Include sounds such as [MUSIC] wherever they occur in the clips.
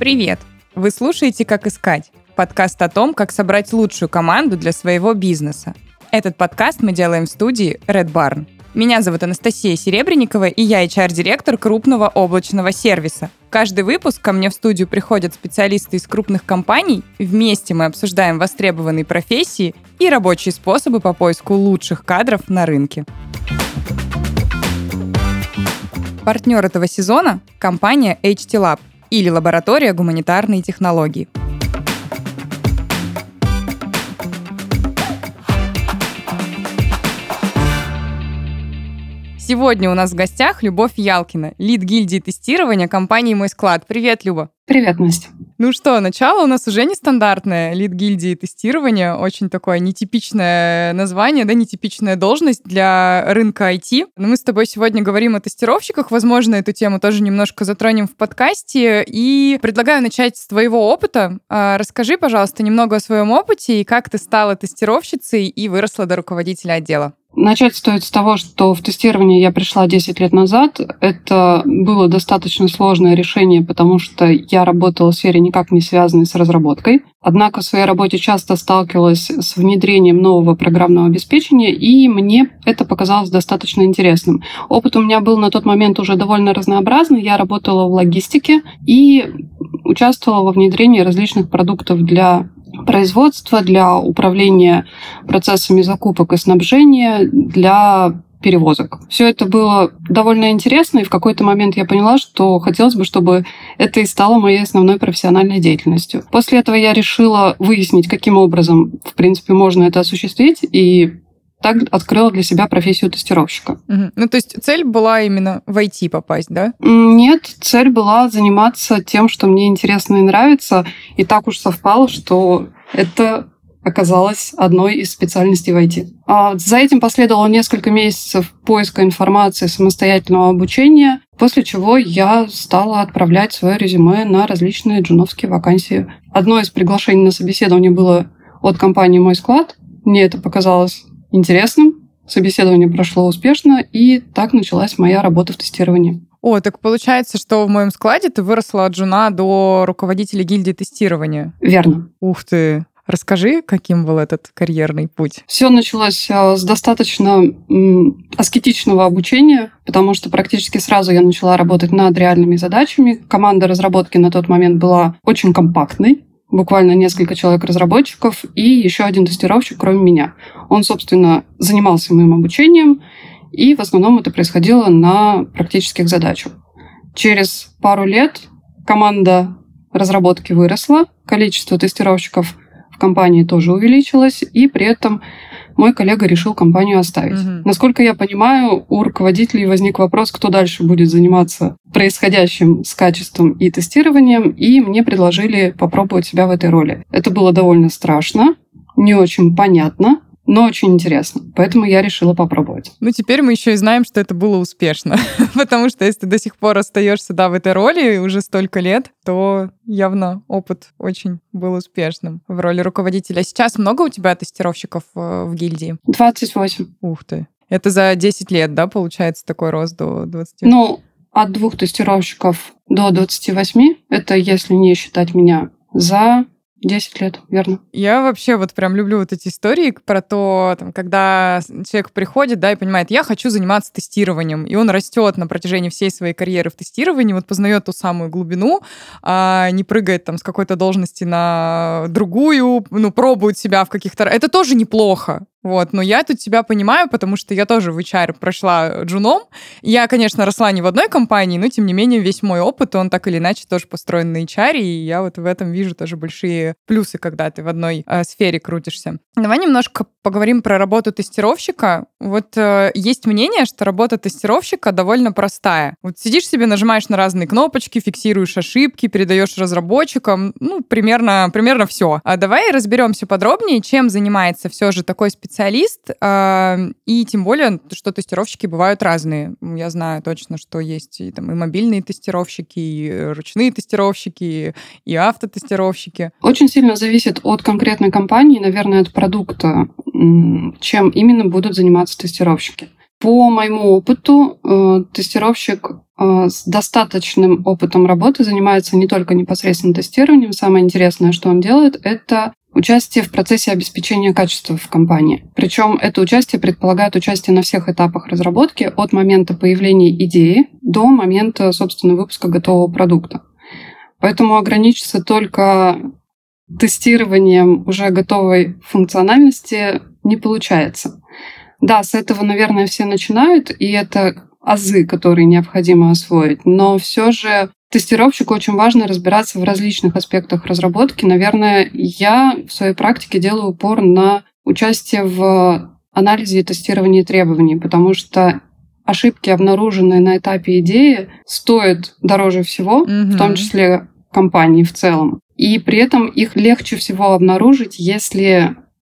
Привет! Вы слушаете «Как искать» – подкаст о том, как собрать лучшую команду для своего бизнеса. Этот подкаст мы делаем в студии Red Barn. Меня зовут Анастасия Серебренникова, и я HR-директор крупного облачного сервиса. Каждый выпуск ко мне в студию приходят специалисты из крупных компаний. Вместе мы обсуждаем востребованные профессии и рабочие способы по поиску лучших кадров на рынке. Партнер этого сезона – компания HT Lab или лаборатория гуманитарной технологии. Сегодня у нас в гостях Любовь Ялкина, лид гильдии тестирования компании «Мой склад». Привет, Люба. Привет, Настя. Ну что, начало у нас уже нестандартное. Лид гильдии тестирования. Очень такое нетипичное название, да, нетипичная должность для рынка IT. Но мы с тобой сегодня говорим о тестировщиках. Возможно, эту тему тоже немножко затронем в подкасте. И предлагаю начать с твоего опыта. А, расскажи, пожалуйста, немного о своем опыте и как ты стала тестировщицей и выросла до руководителя отдела. Начать стоит с того, что в тестирование я пришла 10 лет назад. Это было достаточно сложное решение, потому что я работала в сфере никак не связанной с разработкой. Однако в своей работе часто сталкивалась с внедрением нового программного обеспечения, и мне это показалось достаточно интересным. Опыт у меня был на тот момент уже довольно разнообразный. Я работала в логистике и участвовала во внедрении различных продуктов для производства, для управления процессами закупок и снабжения, для перевозок. Все это было довольно интересно, и в какой-то момент я поняла, что хотелось бы, чтобы это и стало моей основной профессиональной деятельностью. После этого я решила выяснить, каким образом, в принципе, можно это осуществить, и так открыла для себя профессию тестировщика. Угу. Ну, то есть цель была именно в IT попасть, да? Нет, цель была заниматься тем, что мне интересно и нравится, и так уж совпало, что это оказалось одной из специальностей в IT. А за этим последовало несколько месяцев поиска информации, самостоятельного обучения, после чего я стала отправлять свое резюме на различные джуновские вакансии. Одно из приглашений на собеседование было от компании «Мой склад». Мне это показалось интересным. Собеседование прошло успешно, и так началась моя работа в тестировании. О, так получается, что в моем складе ты выросла от жена до руководителя гильдии тестирования. Верно. Ух ты. Расскажи, каким был этот карьерный путь? Все началось э, с достаточно аскетичного обучения, потому что практически сразу я начала работать над реальными задачами. Команда разработки на тот момент была очень компактной буквально несколько человек-разработчиков и еще один тестировщик, кроме меня. Он, собственно, занимался моим обучением, и в основном это происходило на практических задачах. Через пару лет команда разработки выросла, количество тестировщиков в компании тоже увеличилось, и при этом мой коллега решил компанию оставить. Угу. Насколько я понимаю, у руководителей возник вопрос, кто дальше будет заниматься происходящим с качеством и тестированием, и мне предложили попробовать себя в этой роли. Это было довольно страшно, не очень понятно, но очень интересно. Поэтому я решила попробовать. Ну, теперь мы еще и знаем, что это было успешно. [LAUGHS] Потому что если ты до сих пор остаешься да, в этой роли уже столько лет, то явно опыт очень был успешным в роли руководителя. Сейчас много у тебя тестировщиков э, в гильдии? 28. Ух ты. Это за 10 лет, да, получается, такой рост до 20? Ну, от двух тестировщиков до 28, это если не считать меня, за 10 лет, верно. Я вообще вот прям люблю вот эти истории про то, там, когда человек приходит, да, и понимает, я хочу заниматься тестированием, и он растет на протяжении всей своей карьеры в тестировании, вот познает ту самую глубину, а не прыгает там с какой-то должности на другую, ну, пробует себя в каких-то... Это тоже неплохо. Вот, но я тут тебя понимаю, потому что я тоже в HR прошла джуном. Я, конечно, росла не в одной компании, но тем не менее весь мой опыт, он так или иначе тоже построен на HR, и я вот в этом вижу тоже большие плюсы, когда ты в одной э, сфере крутишься. Давай немножко поговорим про работу тестировщика. Вот э, есть мнение, что работа тестировщика довольно простая. Вот сидишь себе, нажимаешь на разные кнопочки, фиксируешь ошибки, передаешь разработчикам, ну, примерно, примерно все. А давай разберемся подробнее, чем занимается все же такой специалист специалист, а, и тем более, что тестировщики бывают разные. Я знаю точно, что есть и, там, и мобильные тестировщики, и ручные тестировщики, и автотестировщики. Очень сильно зависит от конкретной компании, наверное, от продукта, чем именно будут заниматься тестировщики. По моему опыту, э, тестировщик э, с достаточным опытом работы занимается не только непосредственно тестированием. Самое интересное, что он делает, это участие в процессе обеспечения качества в компании. Причем это участие предполагает участие на всех этапах разработки от момента появления идеи до момента, собственно, выпуска готового продукта. Поэтому ограничиться только тестированием уже готовой функциональности не получается. Да, с этого, наверное, все начинают, и это азы, которые необходимо освоить. Но все же тестировщику очень важно разбираться в различных аспектах разработки. Наверное, я в своей практике делаю упор на участие в анализе и тестировании требований, потому что ошибки, обнаруженные на этапе идеи, стоят дороже всего, mm-hmm. в том числе компании в целом. И при этом их легче всего обнаружить, если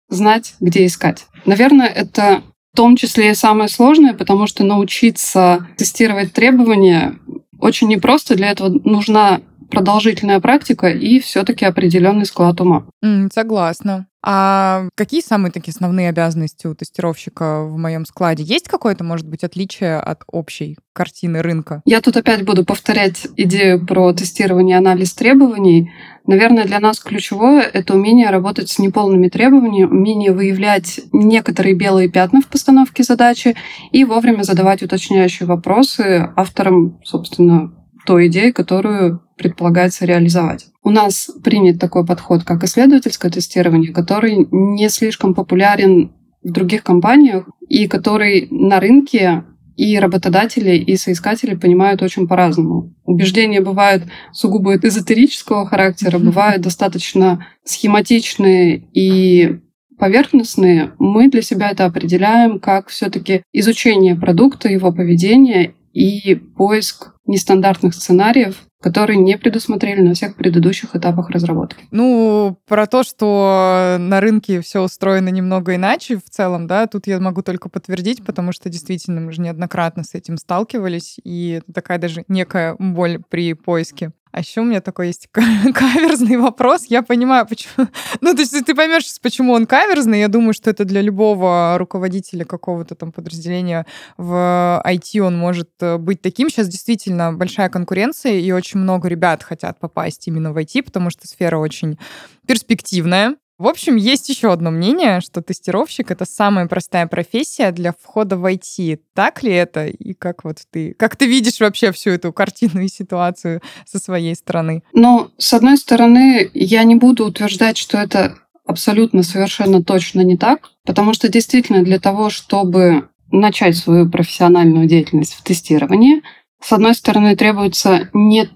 знать, где искать. Наверное, это в том числе и самое сложное, потому что научиться тестировать требования очень непросто. Для этого нужна продолжительная практика и все-таки определенный склад ума. Mm, согласна. А какие самые такие основные обязанности у тестировщика в моем складе? Есть какое-то, может быть, отличие от общей картины рынка? Я тут опять буду повторять идею про тестирование и анализ требований. Наверное, для нас ключевое — это умение работать с неполными требованиями, умение выявлять некоторые белые пятна в постановке задачи и вовремя задавать уточняющие вопросы авторам, собственно, той идеи, которую предполагается реализовать. У нас принят такой подход, как исследовательское тестирование, который не слишком популярен в других компаниях и который на рынке и работодатели, и соискатели понимают очень по-разному. Убеждения бывают сугубо эзотерического характера, бывают достаточно схематичные и поверхностные. Мы для себя это определяем как все-таки изучение продукта, его поведения и поиск нестандартных сценариев, которые не предусмотрели на всех предыдущих этапах разработки. Ну, про то, что на рынке все устроено немного иначе в целом, да, тут я могу только подтвердить, потому что действительно мы же неоднократно с этим сталкивались, и это такая даже некая боль при поиске а еще у меня такой есть [LAUGHS] каверзный вопрос. Я понимаю, почему... [LAUGHS] Ну, то есть ты поймешь, почему он каверзный. Я думаю, что это для любого руководителя какого-то там подразделения в IT он может э, быть таким. Сейчас действительно большая конкуренция, и очень много ребят хотят попасть именно в IT, потому что сфера очень перспективная. В общем, есть еще одно мнение, что тестировщик — это самая простая профессия для входа в IT. Так ли это? И как вот ты, как ты видишь вообще всю эту картину и ситуацию со своей стороны? Ну, с одной стороны, я не буду утверждать, что это абсолютно совершенно точно не так, потому что действительно для того, чтобы начать свою профессиональную деятельность в тестировании, с одной стороны, требуется не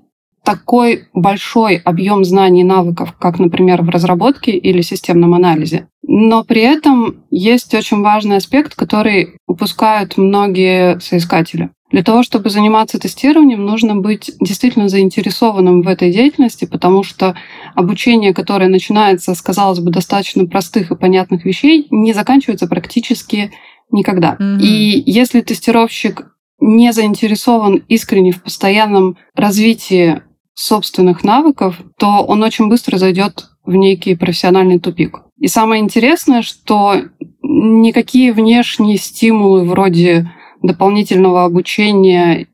такой большой объем знаний и навыков, как, например, в разработке или системном анализе. Но при этом есть очень важный аспект, который упускают многие соискатели. Для того, чтобы заниматься тестированием, нужно быть действительно заинтересованным в этой деятельности, потому что обучение, которое начинается с, казалось бы, достаточно простых и понятных вещей, не заканчивается практически никогда. Mm-hmm. И если тестировщик не заинтересован искренне в постоянном развитии собственных навыков, то он очень быстро зайдет в некий профессиональный тупик. И самое интересное, что никакие внешние стимулы вроде дополнительного обучения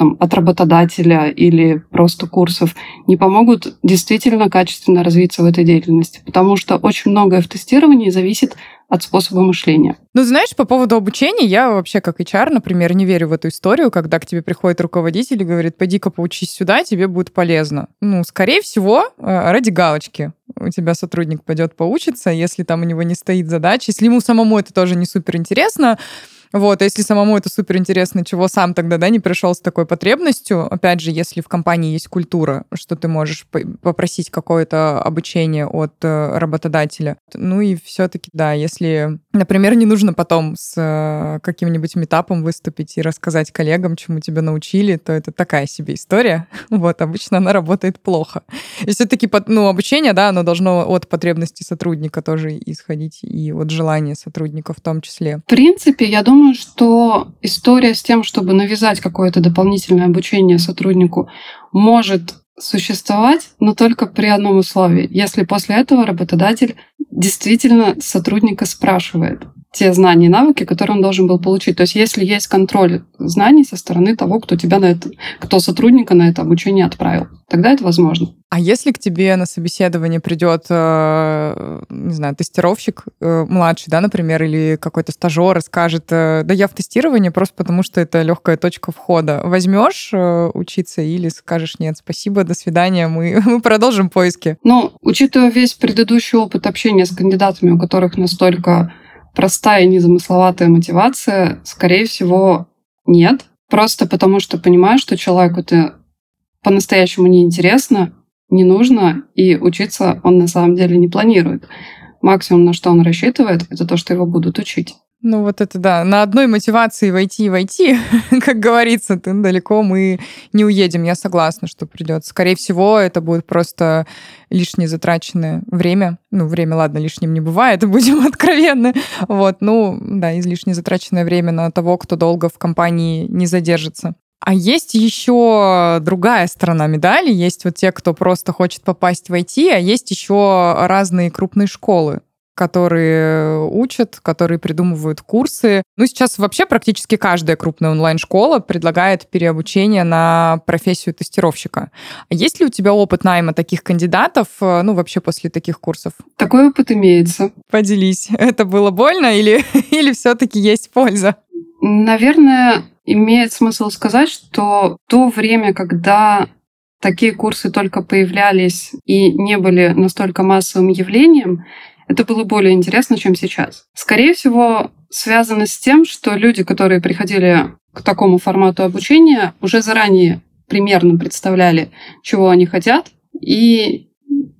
там, от работодателя или просто курсов не помогут действительно качественно развиться в этой деятельности, потому что очень многое в тестировании зависит от способа мышления. Ну, знаешь, по поводу обучения, я вообще как HR, например, не верю в эту историю, когда к тебе приходит руководитель и говорит, пойди-ка поучись сюда, тебе будет полезно. Ну, скорее всего, э, ради галочки у тебя сотрудник пойдет поучиться, если там у него не стоит задача, если ему самому это тоже не супер интересно, вот, а если самому это супер интересно, чего сам тогда, да, не пришел с такой потребностью, опять же, если в компании есть культура, что ты можешь попросить какое-то обучение от э, работодателя. Ну и все-таки, да, если, например, не нужно потом с э, каким-нибудь метапом выступить и рассказать коллегам, чему тебя научили, то это такая себе история. [LAUGHS] Вот, обычно она работает плохо. И все-таки, ну, обучение, да, оно должно от потребностей сотрудника тоже исходить и от желания сотрудника в том числе. В принципе, я думаю, думаю, что история с тем, чтобы навязать какое-то дополнительное обучение сотруднику, может существовать, но только при одном условии. Если после этого работодатель действительно сотрудника спрашивает. Те знания и навыки, которые он должен был получить. То есть если есть контроль знаний со стороны того, кто тебя на это, кто сотрудника на это обучение отправил, тогда это возможно. А если к тебе на собеседование придет, э, не знаю, тестировщик э, младший, да, например, или какой-то стажер и скажет, э, да я в тестировании просто потому, что это легкая точка входа. Возьмешь учиться или скажешь, нет, спасибо, до свидания, мы, [LAUGHS] мы продолжим поиски? Ну, учитывая весь предыдущий опыт общения с кандидатами, у которых настолько простая незамысловатая мотивация, скорее всего, нет. Просто потому, что понимаю, что человеку это по-настоящему неинтересно, не нужно, и учиться он на самом деле не планирует. Максимум, на что он рассчитывает, это то, что его будут учить. Ну вот это да, на одной мотивации войти и войти, [LAUGHS] как говорится, ты далеко мы не уедем. Я согласна, что придется. Скорее всего, это будет просто лишнее затраченное время. Ну, время, ладно, лишним не бывает, [LAUGHS] будем [LAUGHS] откровенны. Вот, ну, да, излишне затраченное время на того, кто долго в компании не задержится. А есть еще другая сторона медали. Есть вот те, кто просто хочет попасть в IT, а есть еще разные крупные школы которые учат, которые придумывают курсы. Ну, сейчас вообще практически каждая крупная онлайн-школа предлагает переобучение на профессию тестировщика. Есть ли у тебя опыт найма таких кандидатов, э, ну, вообще после таких курсов? Такой опыт имеется. Поделись. [LAUGHS] Это было больно или, [LAUGHS] или все-таки есть польза? Наверное, имеет смысл сказать, что то время, когда такие курсы только появлялись и не были настолько массовым явлением, это было более интересно, чем сейчас. Скорее всего, связано с тем, что люди, которые приходили к такому формату обучения, уже заранее примерно представляли, чего они хотят, и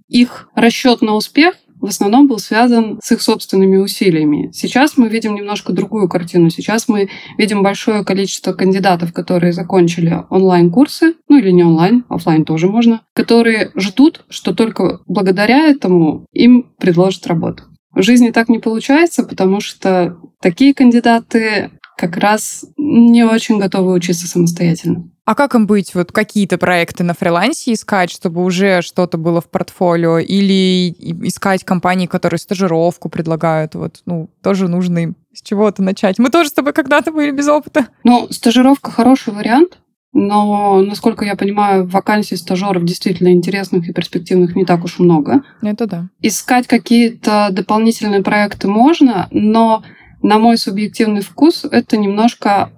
их расчет на успех в основном был связан с их собственными усилиями. Сейчас мы видим немножко другую картину. Сейчас мы видим большое количество кандидатов, которые закончили онлайн-курсы, ну или не онлайн, офлайн тоже можно, которые ждут, что только благодаря этому им предложат работу. В жизни так не получается, потому что такие кандидаты как раз не очень готовы учиться самостоятельно. А как им быть? Вот какие-то проекты на фрилансе искать, чтобы уже что-то было в портфолио? Или искать компании, которые стажировку предлагают? Вот, ну, тоже нужно им с чего-то начать. Мы тоже с тобой когда-то были без опыта. Ну, стажировка хороший вариант, но, насколько я понимаю, вакансий стажеров действительно интересных и перспективных не так уж много. Это да. Искать какие-то дополнительные проекты можно, но на мой субъективный вкус это немножко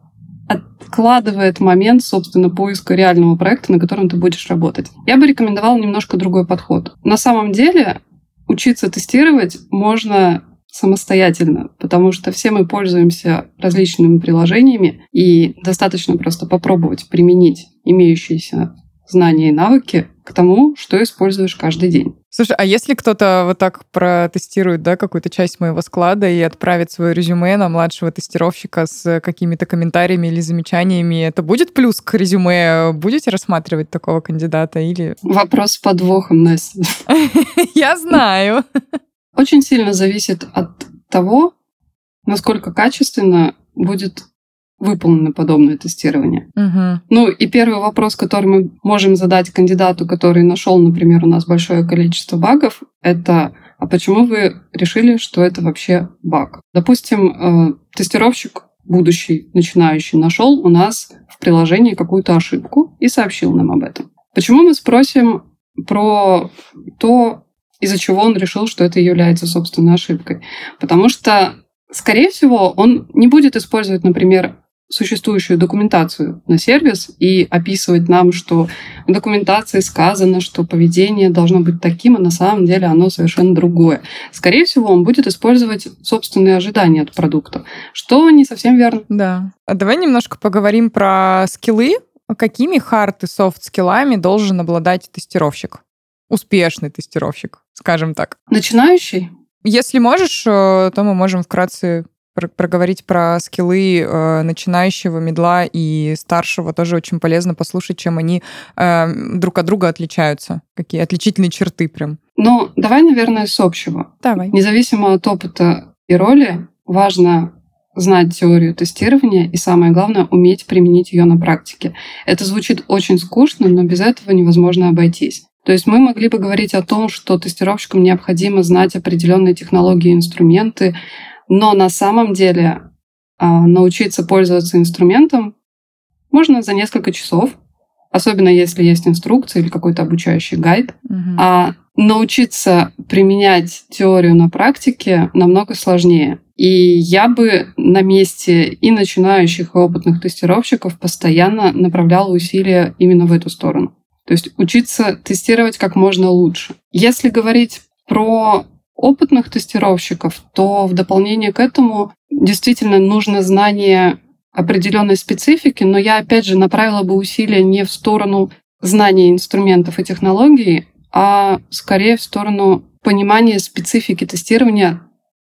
откладывает момент, собственно, поиска реального проекта, на котором ты будешь работать. Я бы рекомендовала немножко другой подход. На самом деле учиться тестировать можно самостоятельно, потому что все мы пользуемся различными приложениями, и достаточно просто попробовать применить имеющиеся знания и навыки к тому, что используешь каждый день. Слушай, а если кто-то вот так протестирует, да, какую-то часть моего склада и отправит свое резюме на младшего тестировщика с какими-то комментариями или замечаниями, это будет плюс к резюме? Будете рассматривать такого кандидата или... Вопрос с подвохом, Настя. [LAUGHS] Я знаю. Очень сильно зависит от того, насколько качественно будет выполнено подобное тестирование. Угу. Ну и первый вопрос, который мы можем задать кандидату, который нашел, например, у нас большое количество багов, это а почему вы решили, что это вообще баг? Допустим, э, тестировщик будущий, начинающий, нашел у нас в приложении какую-то ошибку и сообщил нам об этом. Почему мы спросим про то, из-за чего он решил, что это является собственной ошибкой? Потому что, скорее всего, он не будет использовать, например, существующую документацию на сервис и описывать нам, что в документации сказано, что поведение должно быть таким, а на самом деле оно совершенно другое. Скорее всего, он будет использовать собственные ожидания от продукта, что не совсем верно. Да. А давай немножко поговорим про скиллы. Какими хард и софт скиллами должен обладать тестировщик? Успешный тестировщик, скажем так. Начинающий? Если можешь, э, то мы можем вкратце проговорить про скиллы э, начинающего медла и старшего тоже очень полезно послушать, чем они э, друг от друга отличаются, какие отличительные черты прям. Ну, давай, наверное, с общего. Давай. Независимо от опыта и роли, важно знать теорию тестирования и, самое главное, уметь применить ее на практике. Это звучит очень скучно, но без этого невозможно обойтись. То есть мы могли бы говорить о том, что тестировщикам необходимо знать определенные технологии и инструменты, Но на самом деле а, научиться пользоваться инструментом можно за несколько часов, особенно если есть инструкция или какой-то обучающий гайд. Угу. А научиться применять теорию на практике намного сложнее. И я бы на месте и начинающих, и опытных тестировщиков постоянно направляла усилия именно в эту сторону. То есть учиться тестировать как можно лучше. Если говорить про опытных тестировщиков, то в дополнение к этому действительно нужно знание определенной специфики, но я опять же направила бы усилия не в сторону знания инструментов и технологий, а скорее в сторону понимания специфики тестирования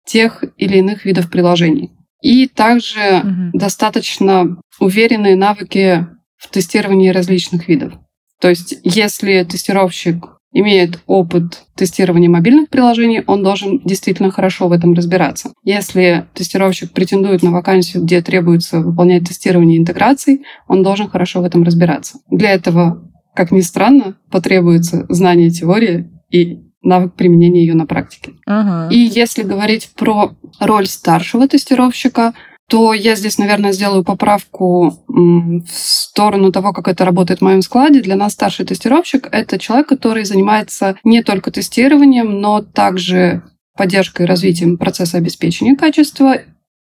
тех или иных видов приложений. И также угу. достаточно уверенные навыки в тестировании различных видов. То есть, если тестировщик имеет опыт тестирования мобильных приложений, он должен действительно хорошо в этом разбираться. Если тестировщик претендует на вакансию, где требуется выполнять тестирование интеграций, он должен хорошо в этом разбираться. Для этого, как ни странно, потребуется знание теории и навык применения ее на практике. Ага. И если говорить про роль старшего тестировщика, то я здесь, наверное, сделаю поправку в сторону того, как это работает в моем складе. Для нас старший тестировщик — это человек, который занимается не только тестированием, но также поддержкой и развитием процесса обеспечения качества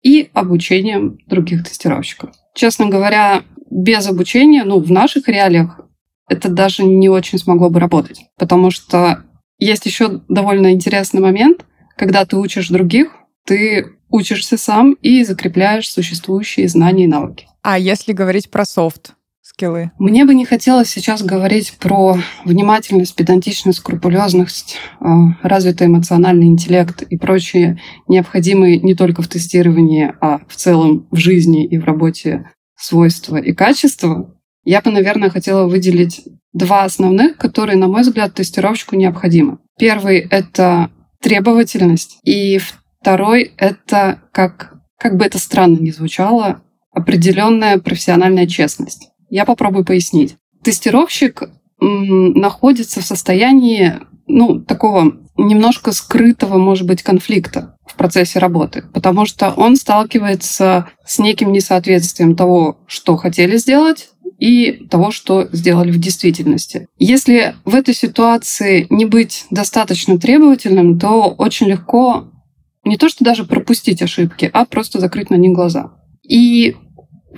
и обучением других тестировщиков. Честно говоря, без обучения, ну, в наших реалиях это даже не очень смогло бы работать, потому что есть еще довольно интересный момент, когда ты учишь других, ты учишься сам и закрепляешь существующие знания и навыки. А если говорить про софт? скиллы? Мне бы не хотелось сейчас говорить про внимательность, педантичность, скрупулезность, а, развитый эмоциональный интеллект и прочие необходимые не только в тестировании, а в целом в жизни и в работе свойства и качества. Я бы, наверное, хотела выделить два основных, которые, на мой взгляд, тестировщику необходимы. Первый — это требовательность, и Второй — это, как, как бы это странно ни звучало, определенная профессиональная честность. Я попробую пояснить. Тестировщик находится в состоянии, ну, такого немножко скрытого, может быть, конфликта в процессе работы, потому что он сталкивается с неким несоответствием того, что хотели сделать, и того, что сделали в действительности. Если в этой ситуации не быть достаточно требовательным, то очень легко не то, что даже пропустить ошибки, а просто закрыть на них глаза. И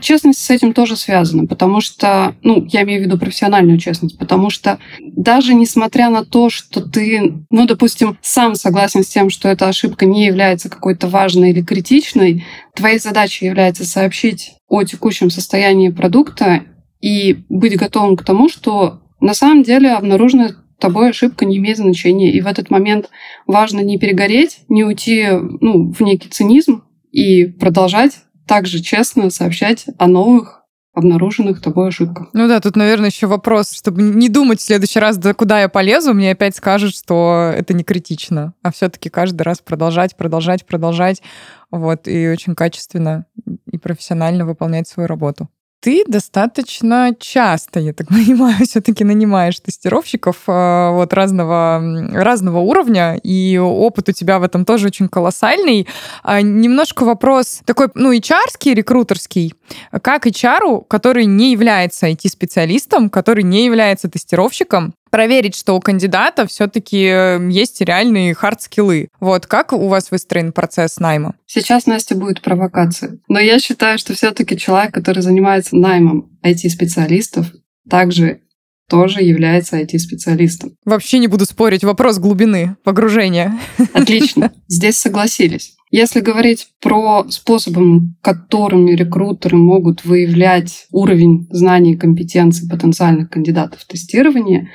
честность с этим тоже связана, потому что, ну, я имею в виду профессиональную честность, потому что даже несмотря на то, что ты, ну, допустим, сам согласен с тем, что эта ошибка не является какой-то важной или критичной, твоей задачей является сообщить о текущем состоянии продукта и быть готовым к тому, что на самом деле обнаружена тобой ошибка не имеет значения. И в этот момент важно не перегореть, не уйти ну, в некий цинизм и продолжать также честно сообщать о новых обнаруженных тобой ошибках. Ну да, тут, наверное, еще вопрос, чтобы не думать в следующий раз, да куда я полезу, мне опять скажут, что это не критично, а все-таки каждый раз продолжать, продолжать, продолжать, вот, и очень качественно и профессионально выполнять свою работу. Ты достаточно часто, я так понимаю, [LAUGHS] все-таки нанимаешь тестировщиков э, вот разного, разного уровня, и опыт у тебя в этом тоже очень колоссальный. А немножко вопрос такой, ну, HR-ский, рекрутерский. Как HR, который не является IT-специалистом, который не является тестировщиком, проверить, что у кандидата все-таки э, есть реальные хард-скиллы. Вот как у вас выстроен процесс найма? Сейчас, Настя, будет провокация. Но я считаю, что все-таки человек, который занимается наймом IT-специалистов, также тоже является IT-специалистом. Вообще не буду спорить, вопрос глубины погружения. Отлично, [LAUGHS] здесь согласились. Если говорить про способы, которыми рекрутеры могут выявлять уровень знаний и компетенций потенциальных кандидатов в тестирование,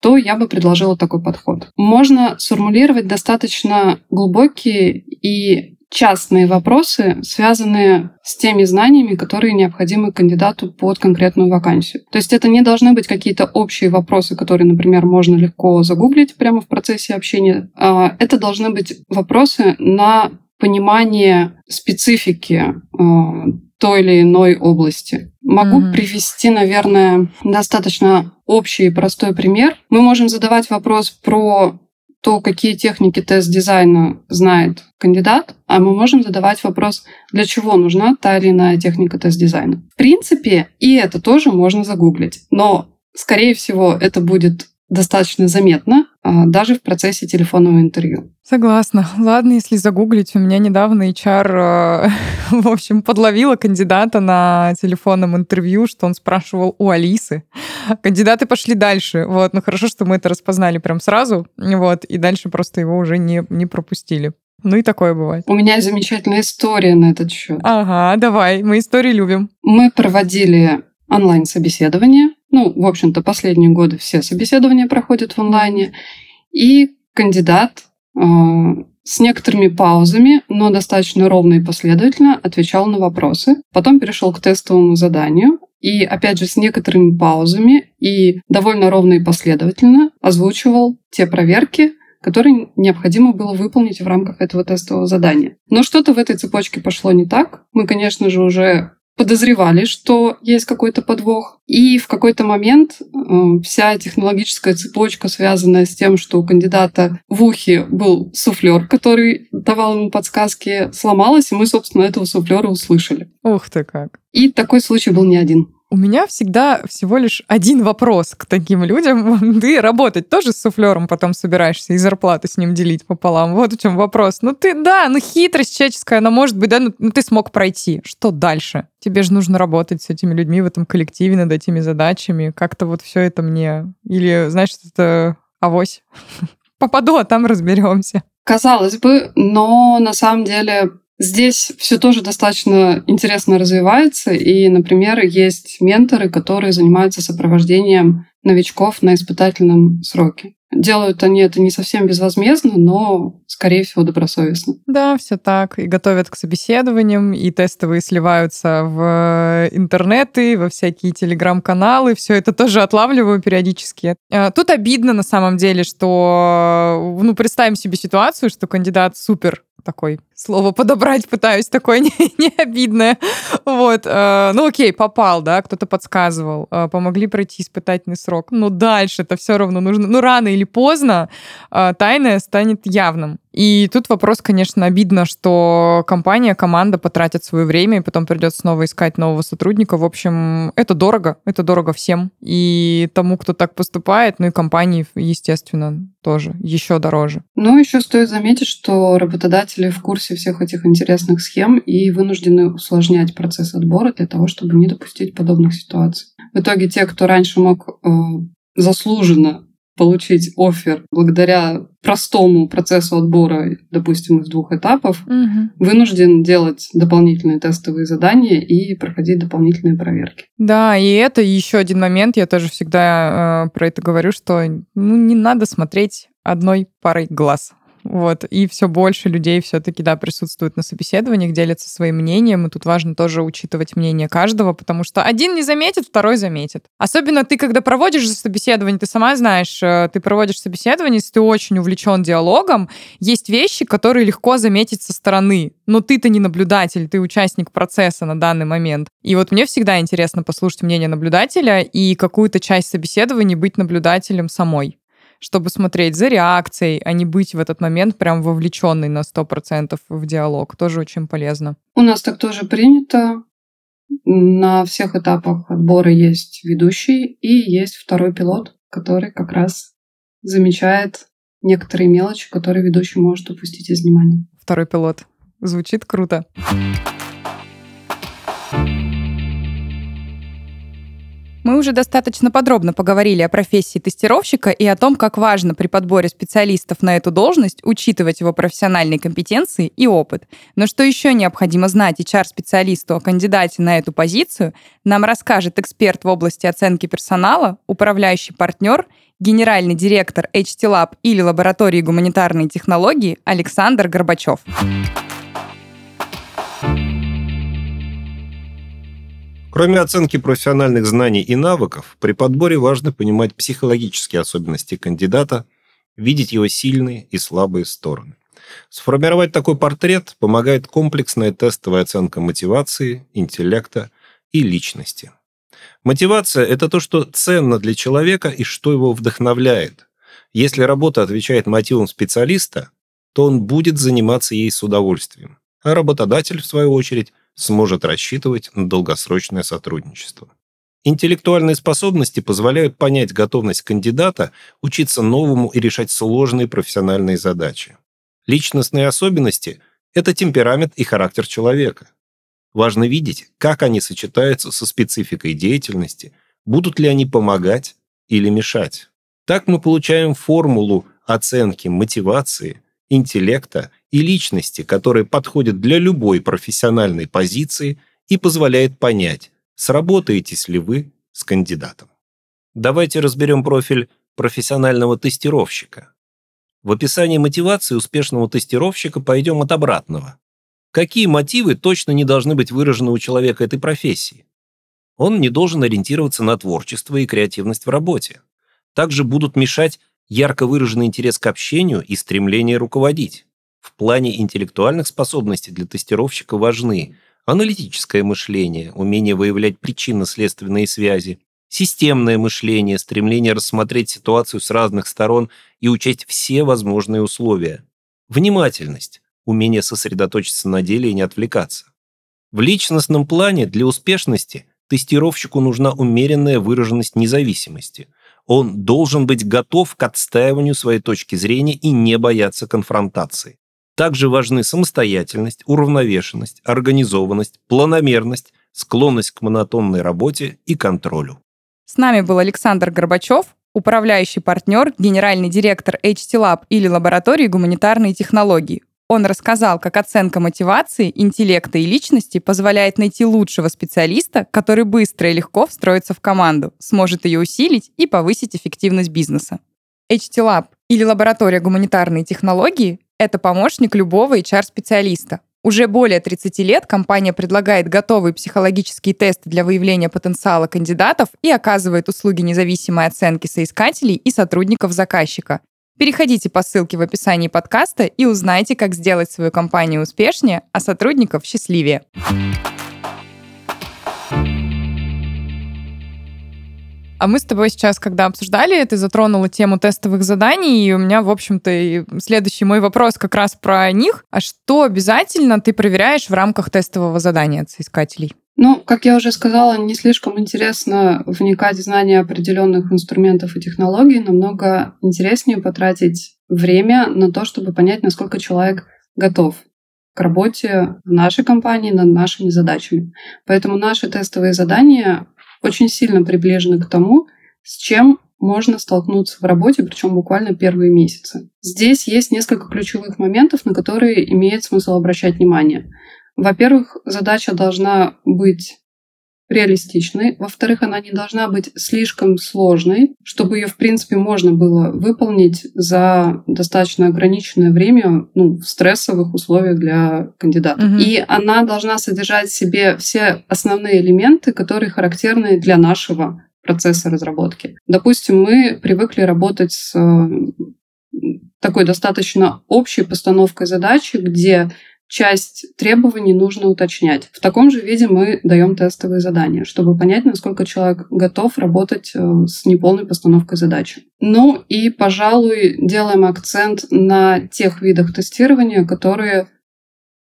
то я бы предложила такой подход. Можно сформулировать достаточно глубокие и частные вопросы, связанные с теми знаниями, которые необходимы кандидату под конкретную вакансию. То есть это не должны быть какие-то общие вопросы, которые, например, можно легко загуглить прямо в процессе общения. А, это должны быть вопросы на понимание специфики а, той или иной области. Могу mm-hmm. привести, наверное, достаточно общий и простой пример. Мы можем задавать вопрос про то, какие техники тест-дизайна знает кандидат, а мы можем задавать вопрос, для чего нужна та или иная техника тест-дизайна. В принципе, и это тоже можно загуглить. Но, скорее всего, это будет достаточно заметно даже в процессе телефонного интервью. Согласна. Ладно, если загуглить, у меня недавно HR, э, [LAUGHS] в общем, подловила кандидата на телефонном интервью, что он спрашивал у Алисы. Кандидаты пошли дальше. Вот, ну хорошо, что мы это распознали прям сразу, вот, и дальше просто его уже не, не пропустили. Ну и такое бывает. У меня замечательная история на этот счет. Ага, давай, мы истории любим. Мы проводили онлайн-собеседование ну, в общем-то, последние годы все собеседования проходят в онлайне. И кандидат э, с некоторыми паузами, но достаточно ровно и последовательно отвечал на вопросы. Потом перешел к тестовому заданию. И, опять же, с некоторыми паузами и довольно ровно и последовательно озвучивал те проверки, которые необходимо было выполнить в рамках этого тестового задания. Но что-то в этой цепочке пошло не так. Мы, конечно же, уже подозревали, что есть какой-то подвох. И в какой-то момент вся технологическая цепочка, связанная с тем, что у кандидата в ухе был суфлер, который давал ему подсказки, сломалась, и мы, собственно, этого суфлера услышали. Ух ты как. И такой случай был не один. У меня всегда всего лишь один вопрос к таким людям. [LAUGHS] Ты работать тоже с суфлером потом собираешься и зарплату с ним делить пополам. Вот в чем вопрос. Ну ты, да, ну хитрость человеческая, она может быть, да, ну, ну ты смог пройти. Что дальше? Тебе же нужно работать с этими людьми в этом коллективе над этими задачами. Как-то вот все это мне... Или, знаешь, это авось. [LAUGHS] Попаду, а там разберемся. Казалось бы, но на самом деле Здесь все тоже достаточно интересно развивается, и, например, есть менторы, которые занимаются сопровождением новичков на испытательном сроке. Делают они это не совсем безвозмездно, но, скорее всего, добросовестно. Да, все так. И готовят к собеседованиям, и тестовые сливаются в интернеты, во всякие телеграм-каналы. Все это тоже отлавливаю периодически. А, тут обидно на самом деле, что, ну, представим себе ситуацию, что кандидат супер такой слово подобрать пытаюсь, такое [LAUGHS] не, не обидное. Вот. Э, ну окей, попал, да, кто-то подсказывал, э, помогли пройти испытательный срок. Но дальше это все равно нужно. Ну рано поздно э, тайное станет явным. И тут вопрос, конечно, обидно, что компания, команда потратят свое время, и потом придется снова искать нового сотрудника. В общем, это дорого, это дорого всем. И тому, кто так поступает, ну и компании, естественно, тоже еще дороже. Ну, еще стоит заметить, что работодатели в курсе всех этих интересных схем и вынуждены усложнять процесс отбора для того, чтобы не допустить подобных ситуаций. В итоге те, кто раньше мог э, заслуженно получить офер благодаря простому процессу отбора, допустим, из двух этапов, угу. вынужден делать дополнительные тестовые задания и проходить дополнительные проверки. Да, и это еще один момент, я тоже всегда э, про это говорю, что ну, не надо смотреть одной парой глаз. Вот. И все больше людей все-таки, да, присутствуют на собеседованиях, делятся своим мнением. И тут важно тоже учитывать мнение каждого, потому что один не заметит, второй заметит. Особенно ты, когда проводишь собеседование, ты сама знаешь, э, ты проводишь собеседование, если ты очень увлечен диалогом, есть вещи, которые легко заметить со стороны. Но ты-то не наблюдатель, ты участник процесса на данный момент. И вот мне всегда интересно послушать мнение наблюдателя и какую-то часть собеседования быть наблюдателем самой чтобы смотреть за реакцией, а не быть в этот момент прям вовлеченной на 100% в диалог. Тоже очень полезно. У нас так тоже принято. На всех этапах отбора есть ведущий и есть второй пилот, который как раз замечает некоторые мелочи, которые ведущий может упустить из внимания. Второй пилот. Звучит круто. Мы уже достаточно подробно поговорили о профессии тестировщика и о том, как важно при подборе специалистов на эту должность учитывать его профессиональные компетенции и опыт. Но что еще необходимо знать HR-специалисту о кандидате на эту позицию, нам расскажет эксперт в области оценки персонала, управляющий партнер, генеральный директор HT Lab или лаборатории гуманитарной технологии Александр Горбачев. Кроме оценки профессиональных знаний и навыков, при подборе важно понимать психологические особенности кандидата, видеть его сильные и слабые стороны. Сформировать такой портрет помогает комплексная тестовая оценка мотивации, интеллекта и личности. Мотивация – это то, что ценно для человека и что его вдохновляет. Если работа отвечает мотивам специалиста, то он будет заниматься ей с удовольствием, а работодатель, в свою очередь, сможет рассчитывать на долгосрочное сотрудничество. Интеллектуальные способности позволяют понять готовность кандидата учиться новому и решать сложные профессиональные задачи. Личностные особенности – это темперамент и характер человека. Важно видеть, как они сочетаются со спецификой деятельности, будут ли они помогать или мешать. Так мы получаем формулу оценки мотивации, интеллекта и личности, которая подходит для любой профессиональной позиции и позволяет понять, сработаетесь ли вы с кандидатом. Давайте разберем профиль профессионального тестировщика. В описании мотивации успешного тестировщика пойдем от обратного. Какие мотивы точно не должны быть выражены у человека этой профессии? Он не должен ориентироваться на творчество и креативность в работе. Также будут мешать ярко выраженный интерес к общению и стремление руководить. В плане интеллектуальных способностей для тестировщика важны аналитическое мышление, умение выявлять причинно-следственные связи, системное мышление, стремление рассмотреть ситуацию с разных сторон и учесть все возможные условия, внимательность, умение сосредоточиться на деле и не отвлекаться. В личностном плане для успешности тестировщику нужна умеренная выраженность независимости – он должен быть готов к отстаиванию своей точки зрения и не бояться конфронтации. Также важны самостоятельность, уравновешенность, организованность, планомерность, склонность к монотонной работе и контролю. С нами был Александр Горбачев, управляющий партнер, генеральный директор HT Lab или лаборатории гуманитарной технологии, он рассказал, как оценка мотивации, интеллекта и личности позволяет найти лучшего специалиста, который быстро и легко встроится в команду, сможет ее усилить и повысить эффективность бизнеса. HT Lab или лаборатория гуманитарной технологии — это помощник любого HR-специалиста. Уже более 30 лет компания предлагает готовые психологические тесты для выявления потенциала кандидатов и оказывает услуги независимой оценки соискателей и сотрудников заказчика, Переходите по ссылке в описании подкаста и узнайте, как сделать свою компанию успешнее, а сотрудников счастливее. А мы с тобой сейчас, когда обсуждали, ты затронула тему тестовых заданий, и у меня, в общем-то, следующий мой вопрос как раз про них. А что обязательно ты проверяешь в рамках тестового задания от соискателей? Ну, как я уже сказала, не слишком интересно вникать в знания определенных инструментов и технологий, намного интереснее потратить время на то, чтобы понять, насколько человек готов к работе в нашей компании над нашими задачами. Поэтому наши тестовые задания очень сильно приближены к тому, с чем можно столкнуться в работе, причем буквально первые месяцы. Здесь есть несколько ключевых моментов, на которые имеет смысл обращать внимание. Во-первых, задача должна быть реалистичной. Во-вторых, она не должна быть слишком сложной, чтобы ее, в принципе, можно было выполнить за достаточно ограниченное время ну, в стрессовых условиях для кандидата. Угу. И она должна содержать в себе все основные элементы, которые характерны для нашего процесса разработки. Допустим, мы привыкли работать с такой достаточно общей постановкой задачи, где часть требований нужно уточнять. В таком же виде мы даем тестовые задания, чтобы понять, насколько человек готов работать э, с неполной постановкой задачи. Ну и, пожалуй, делаем акцент на тех видах тестирования, которые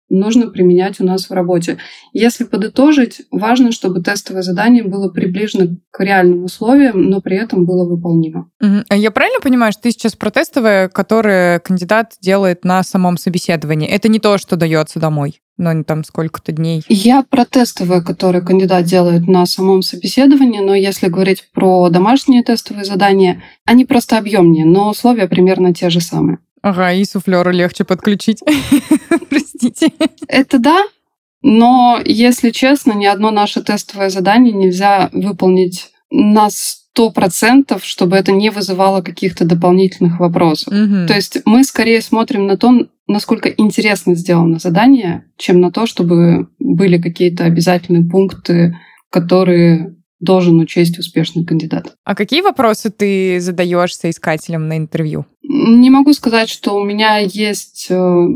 нужно применять у нас в работе. Если подытожить, важно, чтобы тестовое задание было приближено к реальным условиям, но при этом было выполнимо. Угу. Я правильно понимаю, что ты сейчас про тестовое, которое кандидат делает на самом собеседовании? Это не то, что дается домой? но там сколько-то дней. Я про тестовые, которые кандидат делает на самом собеседовании, но если говорить про домашние тестовые задания, они просто объемнее, но условия примерно те же самые. Ага, и суфлеру легче подключить. [LAUGHS] Но, если честно, ни одно наше тестовое задание нельзя выполнить на сто процентов, чтобы это не вызывало каких-то дополнительных вопросов. Угу. То есть мы скорее смотрим на то, насколько интересно сделано задание, чем на то, чтобы были какие-то обязательные пункты, которые должен учесть успешный кандидат. А какие вопросы ты задаешь соискателям на интервью? Не могу сказать, что у меня есть э,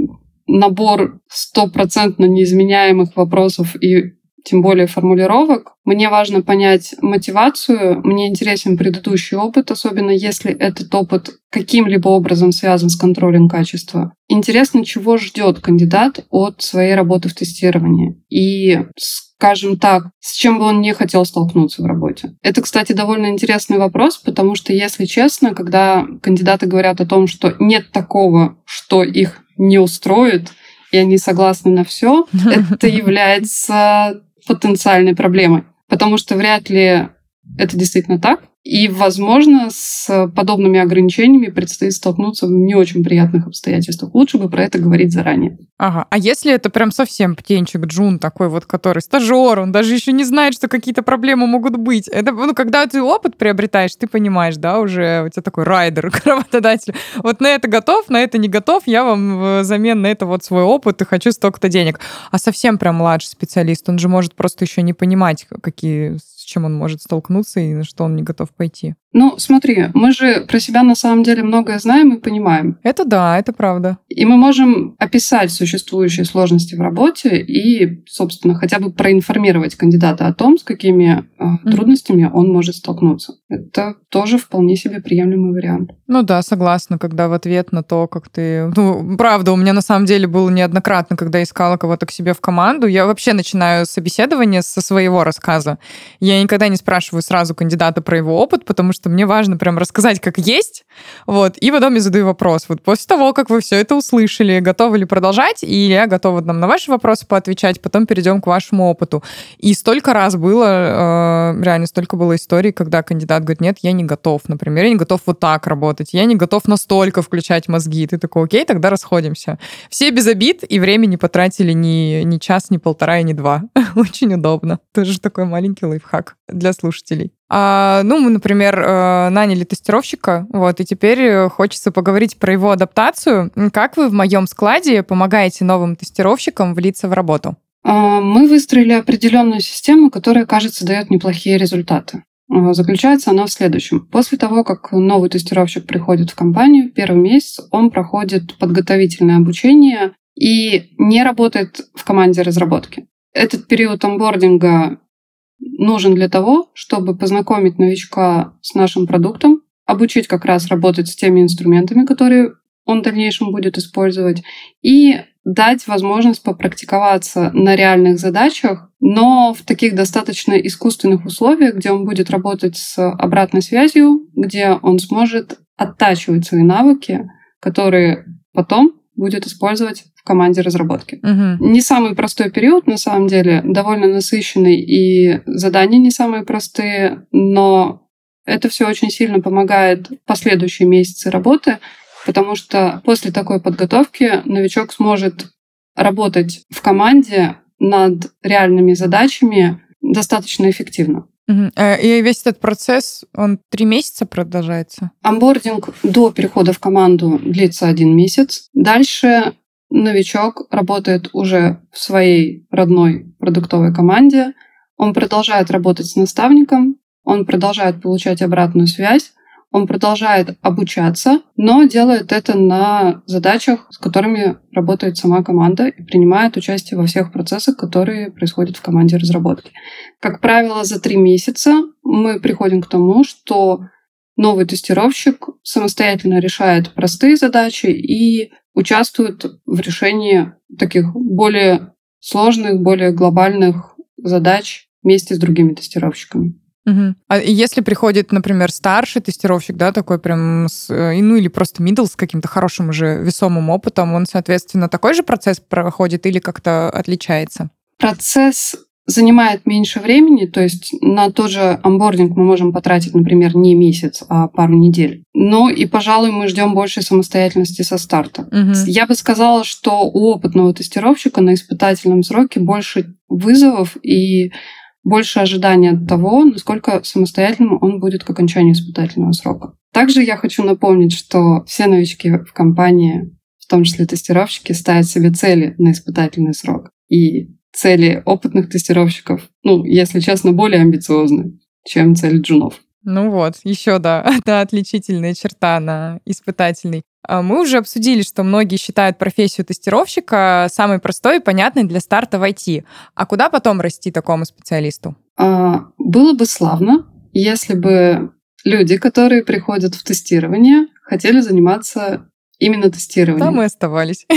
набор стопроцентно неизменяемых вопросов и тем более формулировок. Мне важно понять мотивацию, мне интересен предыдущий опыт, особенно если этот опыт каким-либо образом связан с контролем качества. Интересно, чего ждет кандидат от своей работы в тестировании. И скажем так, с чем бы он не хотел столкнуться в работе. Это, кстати, довольно интересный вопрос, потому что, если честно, когда кандидаты говорят о том, что нет такого, что их не устроит, и они согласны на все, [LAUGHS] это является потенциальной проблемой. Потому что вряд ли это действительно так. И, возможно, с подобными ограничениями предстоит столкнуться в не очень приятных обстоятельствах. Лучше бы про это говорить заранее. Ага. А если это прям совсем птенчик Джун такой вот, который стажер, он даже еще не знает, что какие-то проблемы могут быть. Это, ну, когда ты опыт приобретаешь, ты понимаешь, да, уже у тебя такой райдер [LAUGHS] к работодателю. Вот на это готов, на это не готов, я вам взамен на это вот свой опыт и хочу столько-то денег. А совсем прям младший специалист, он же может просто еще не понимать, какие чем он может столкнуться и на что он не готов пойти. Ну, смотри, мы же про себя на самом деле многое знаем и понимаем. Это да, это правда. И мы можем описать существующие сложности в работе и, собственно, хотя бы проинформировать кандидата о том, с какими э, трудностями он может столкнуться. Это тоже вполне себе приемлемый вариант. Ну да, согласна, когда в ответ на то, как ты... Ну, правда, у меня на самом деле было неоднократно, когда искала кого-то к себе в команду. Я вообще начинаю собеседование со своего рассказа. Я никогда не спрашиваю сразу кандидата про его опыт, потому что мне важно прям рассказать, как есть, вот, и потом я задаю вопрос. Вот после того, как вы все это услышали, готовы ли продолжать, и я готова нам на ваши вопросы поотвечать, потом перейдем к вашему опыту. И столько раз было, э, реально столько было историй, когда кандидат говорит, нет, я не готов, например, я не готов вот так работать, я не готов настолько включать мозги. Ты такой, окей, тогда расходимся. Все без обид, и времени потратили ни, ни час, ни полтора, и ни два. [LAUGHS] Очень удобно. Тоже такой маленький лайфхак для слушателей. А, ну, мы, например, э, наняли тестировщика, вот, и теперь э, хочется поговорить про его адаптацию. Как вы в моем складе помогаете новым тестировщикам влиться в работу? А, мы выстроили определенную систему, которая, кажется, дает неплохие результаты. А, заключается она в следующем. После того, как новый тестировщик приходит в компанию, первый месяц он проходит подготовительное обучение и не работает в команде разработки. Этот период онбординга нужен для того, чтобы познакомить новичка с нашим продуктом, обучить как раз работать с теми инструментами, которые он в дальнейшем будет использовать, и дать возможность попрактиковаться на реальных задачах, но в таких достаточно искусственных условиях, где он будет работать с обратной связью, где он сможет оттачивать свои навыки, которые потом будет использовать команде разработки. Угу. Не самый простой период, на самом деле, довольно насыщенный, и задания не самые простые, но это все очень сильно помогает в последующие месяцы работы, потому что после такой подготовки новичок сможет работать в команде над реальными задачами достаточно эффективно. Угу. И весь этот процесс, он три месяца продолжается? Амбординг до перехода в команду длится один месяц. Дальше новичок работает уже в своей родной продуктовой команде, он продолжает работать с наставником, он продолжает получать обратную связь, он продолжает обучаться, но делает это на задачах, с которыми работает сама команда и принимает участие во всех процессах, которые происходят в команде разработки. Как правило, за три месяца мы приходим к тому, что новый тестировщик самостоятельно решает простые задачи и участвует в решении таких более сложных, более глобальных задач вместе с другими тестировщиками. Угу. А если приходит, например, старший тестировщик, да, такой прям, с, э, ну или просто middle с каким-то хорошим уже весомым опытом, он, соответственно, такой же процесс проходит или как-то отличается? Процесс занимает меньше времени, то есть на тот же онбординг мы можем потратить, например, не месяц, а пару недель. Но и, пожалуй, мы ждем большей самостоятельности со старта. Угу. Я бы сказала, что у опытного тестировщика на испытательном сроке больше вызовов и больше ожидания от того, насколько самостоятельным он будет к окончанию испытательного срока. Также я хочу напомнить, что все новички в компании, в том числе тестировщики, ставят себе цели на испытательный срок. И цели опытных тестировщиков, ну, если честно, более амбициозны, чем цели джунов. Ну вот, еще да, [LAUGHS] это отличительная черта на испытательный. А, мы уже обсудили, что многие считают профессию тестировщика самой простой и понятной для старта в IT. А куда потом расти такому специалисту? А, было бы славно, если бы люди, которые приходят в тестирование, хотели заниматься именно тестированием. Там и оставались. [LAUGHS]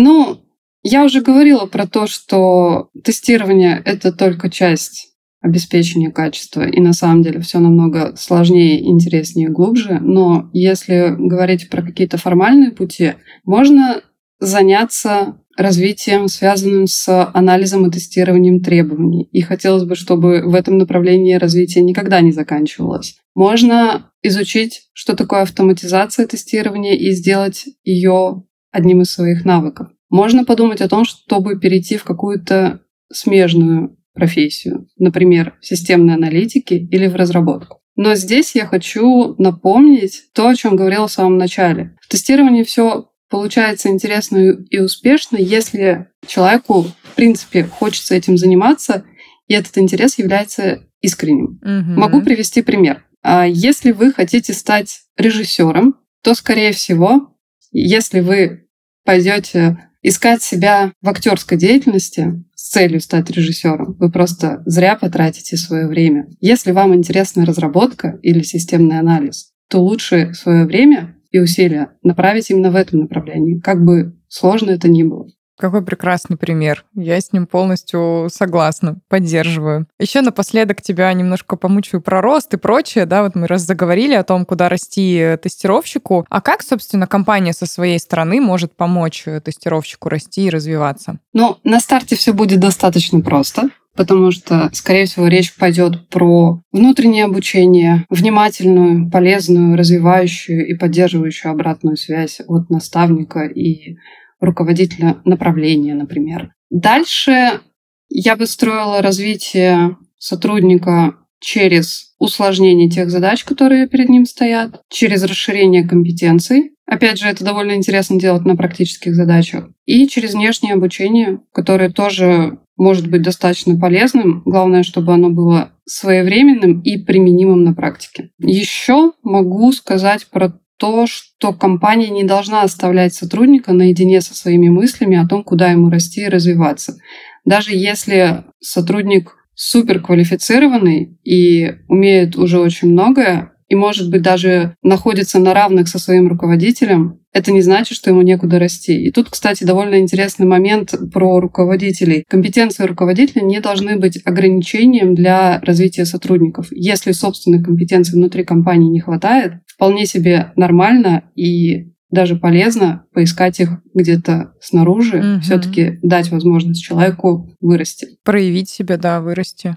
Ну, я уже говорила про то, что тестирование — это только часть обеспечения качества, и на самом деле все намного сложнее, интереснее, глубже. Но если говорить про какие-то формальные пути, можно заняться развитием, связанным с анализом и тестированием требований. И хотелось бы, чтобы в этом направлении развитие никогда не заканчивалось. Можно изучить, что такое автоматизация тестирования и сделать ее одним из своих навыков. Можно подумать о том, чтобы перейти в какую-то смежную профессию, например, в системной аналитике или в разработку. Но здесь я хочу напомнить то, о чем говорила в самом начале. В тестировании все получается интересно и успешно, если человеку, в принципе, хочется этим заниматься, и этот интерес является искренним. Угу. Могу привести пример. А если вы хотите стать режиссером, то, скорее всего, если вы пойдете искать себя в актерской деятельности с целью стать режиссером, вы просто зря потратите свое время. Если вам интересна разработка или системный анализ, то лучше свое время и усилия направить именно в этом направлении, как бы сложно это ни было. Какой прекрасный пример. Я с ним полностью согласна, поддерживаю. Еще напоследок тебя немножко помучаю про рост и прочее, да, вот мы раз заговорили о том, куда расти тестировщику. А как, собственно, компания со своей стороны может помочь тестировщику расти и развиваться? Ну, на старте все будет достаточно просто потому что, скорее всего, речь пойдет про внутреннее обучение, внимательную, полезную, развивающую и поддерживающую обратную связь от наставника и руководителя направления, например. Дальше я бы строила развитие сотрудника через усложнение тех задач, которые перед ним стоят, через расширение компетенций. Опять же, это довольно интересно делать на практических задачах. И через внешнее обучение, которое тоже может быть достаточно полезным. Главное, чтобы оно было своевременным и применимым на практике. Еще могу сказать про то, что компания не должна оставлять сотрудника наедине со своими мыслями о том, куда ему расти и развиваться. Даже если сотрудник суперквалифицированный и умеет уже очень многое, и, может быть, даже находится на равных со своим руководителем, это не значит, что ему некуда расти. И тут, кстати, довольно интересный момент про руководителей. Компетенции руководителя не должны быть ограничением для развития сотрудников. Если собственных компетенций внутри компании не хватает, вполне себе нормально и даже полезно поискать их где-то снаружи, угу. все-таки дать возможность человеку вырасти. Проявить себя, да, вырасти.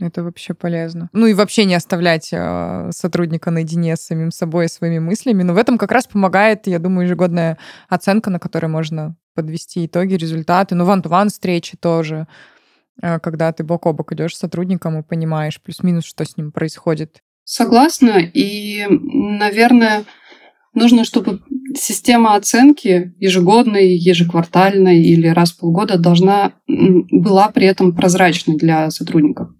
Это вообще полезно. Ну и вообще не оставлять э, сотрудника наедине с самим собой и своими мыслями. Но в этом как раз помогает, я думаю, ежегодная оценка, на которой можно подвести итоги, результаты. Ну, ван-то-ван встречи тоже, э, когда ты бок о бок идешь с сотрудником и понимаешь плюс-минус, что с ним происходит. Согласна. И, наверное, нужно, чтобы система оценки ежегодной, ежеквартальной или раз в полгода должна была при этом прозрачной для сотрудников.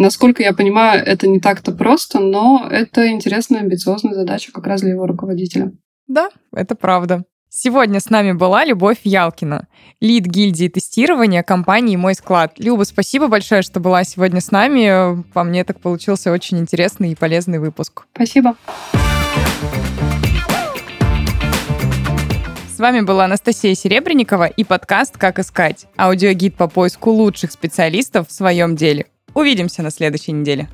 Насколько я понимаю, это не так-то просто, но это интересная, амбициозная задача как раз для его руководителя. Да, это правда. Сегодня с нами была Любовь Ялкина, лид гильдии тестирования компании «Мой склад». Люба, спасибо большое, что была сегодня с нами. По мне так получился очень интересный и полезный выпуск. Спасибо. С вами была Анастасия Серебренникова и подкаст «Как искать» – аудиогид по поиску лучших специалистов в своем деле. Увидимся на следующей неделе.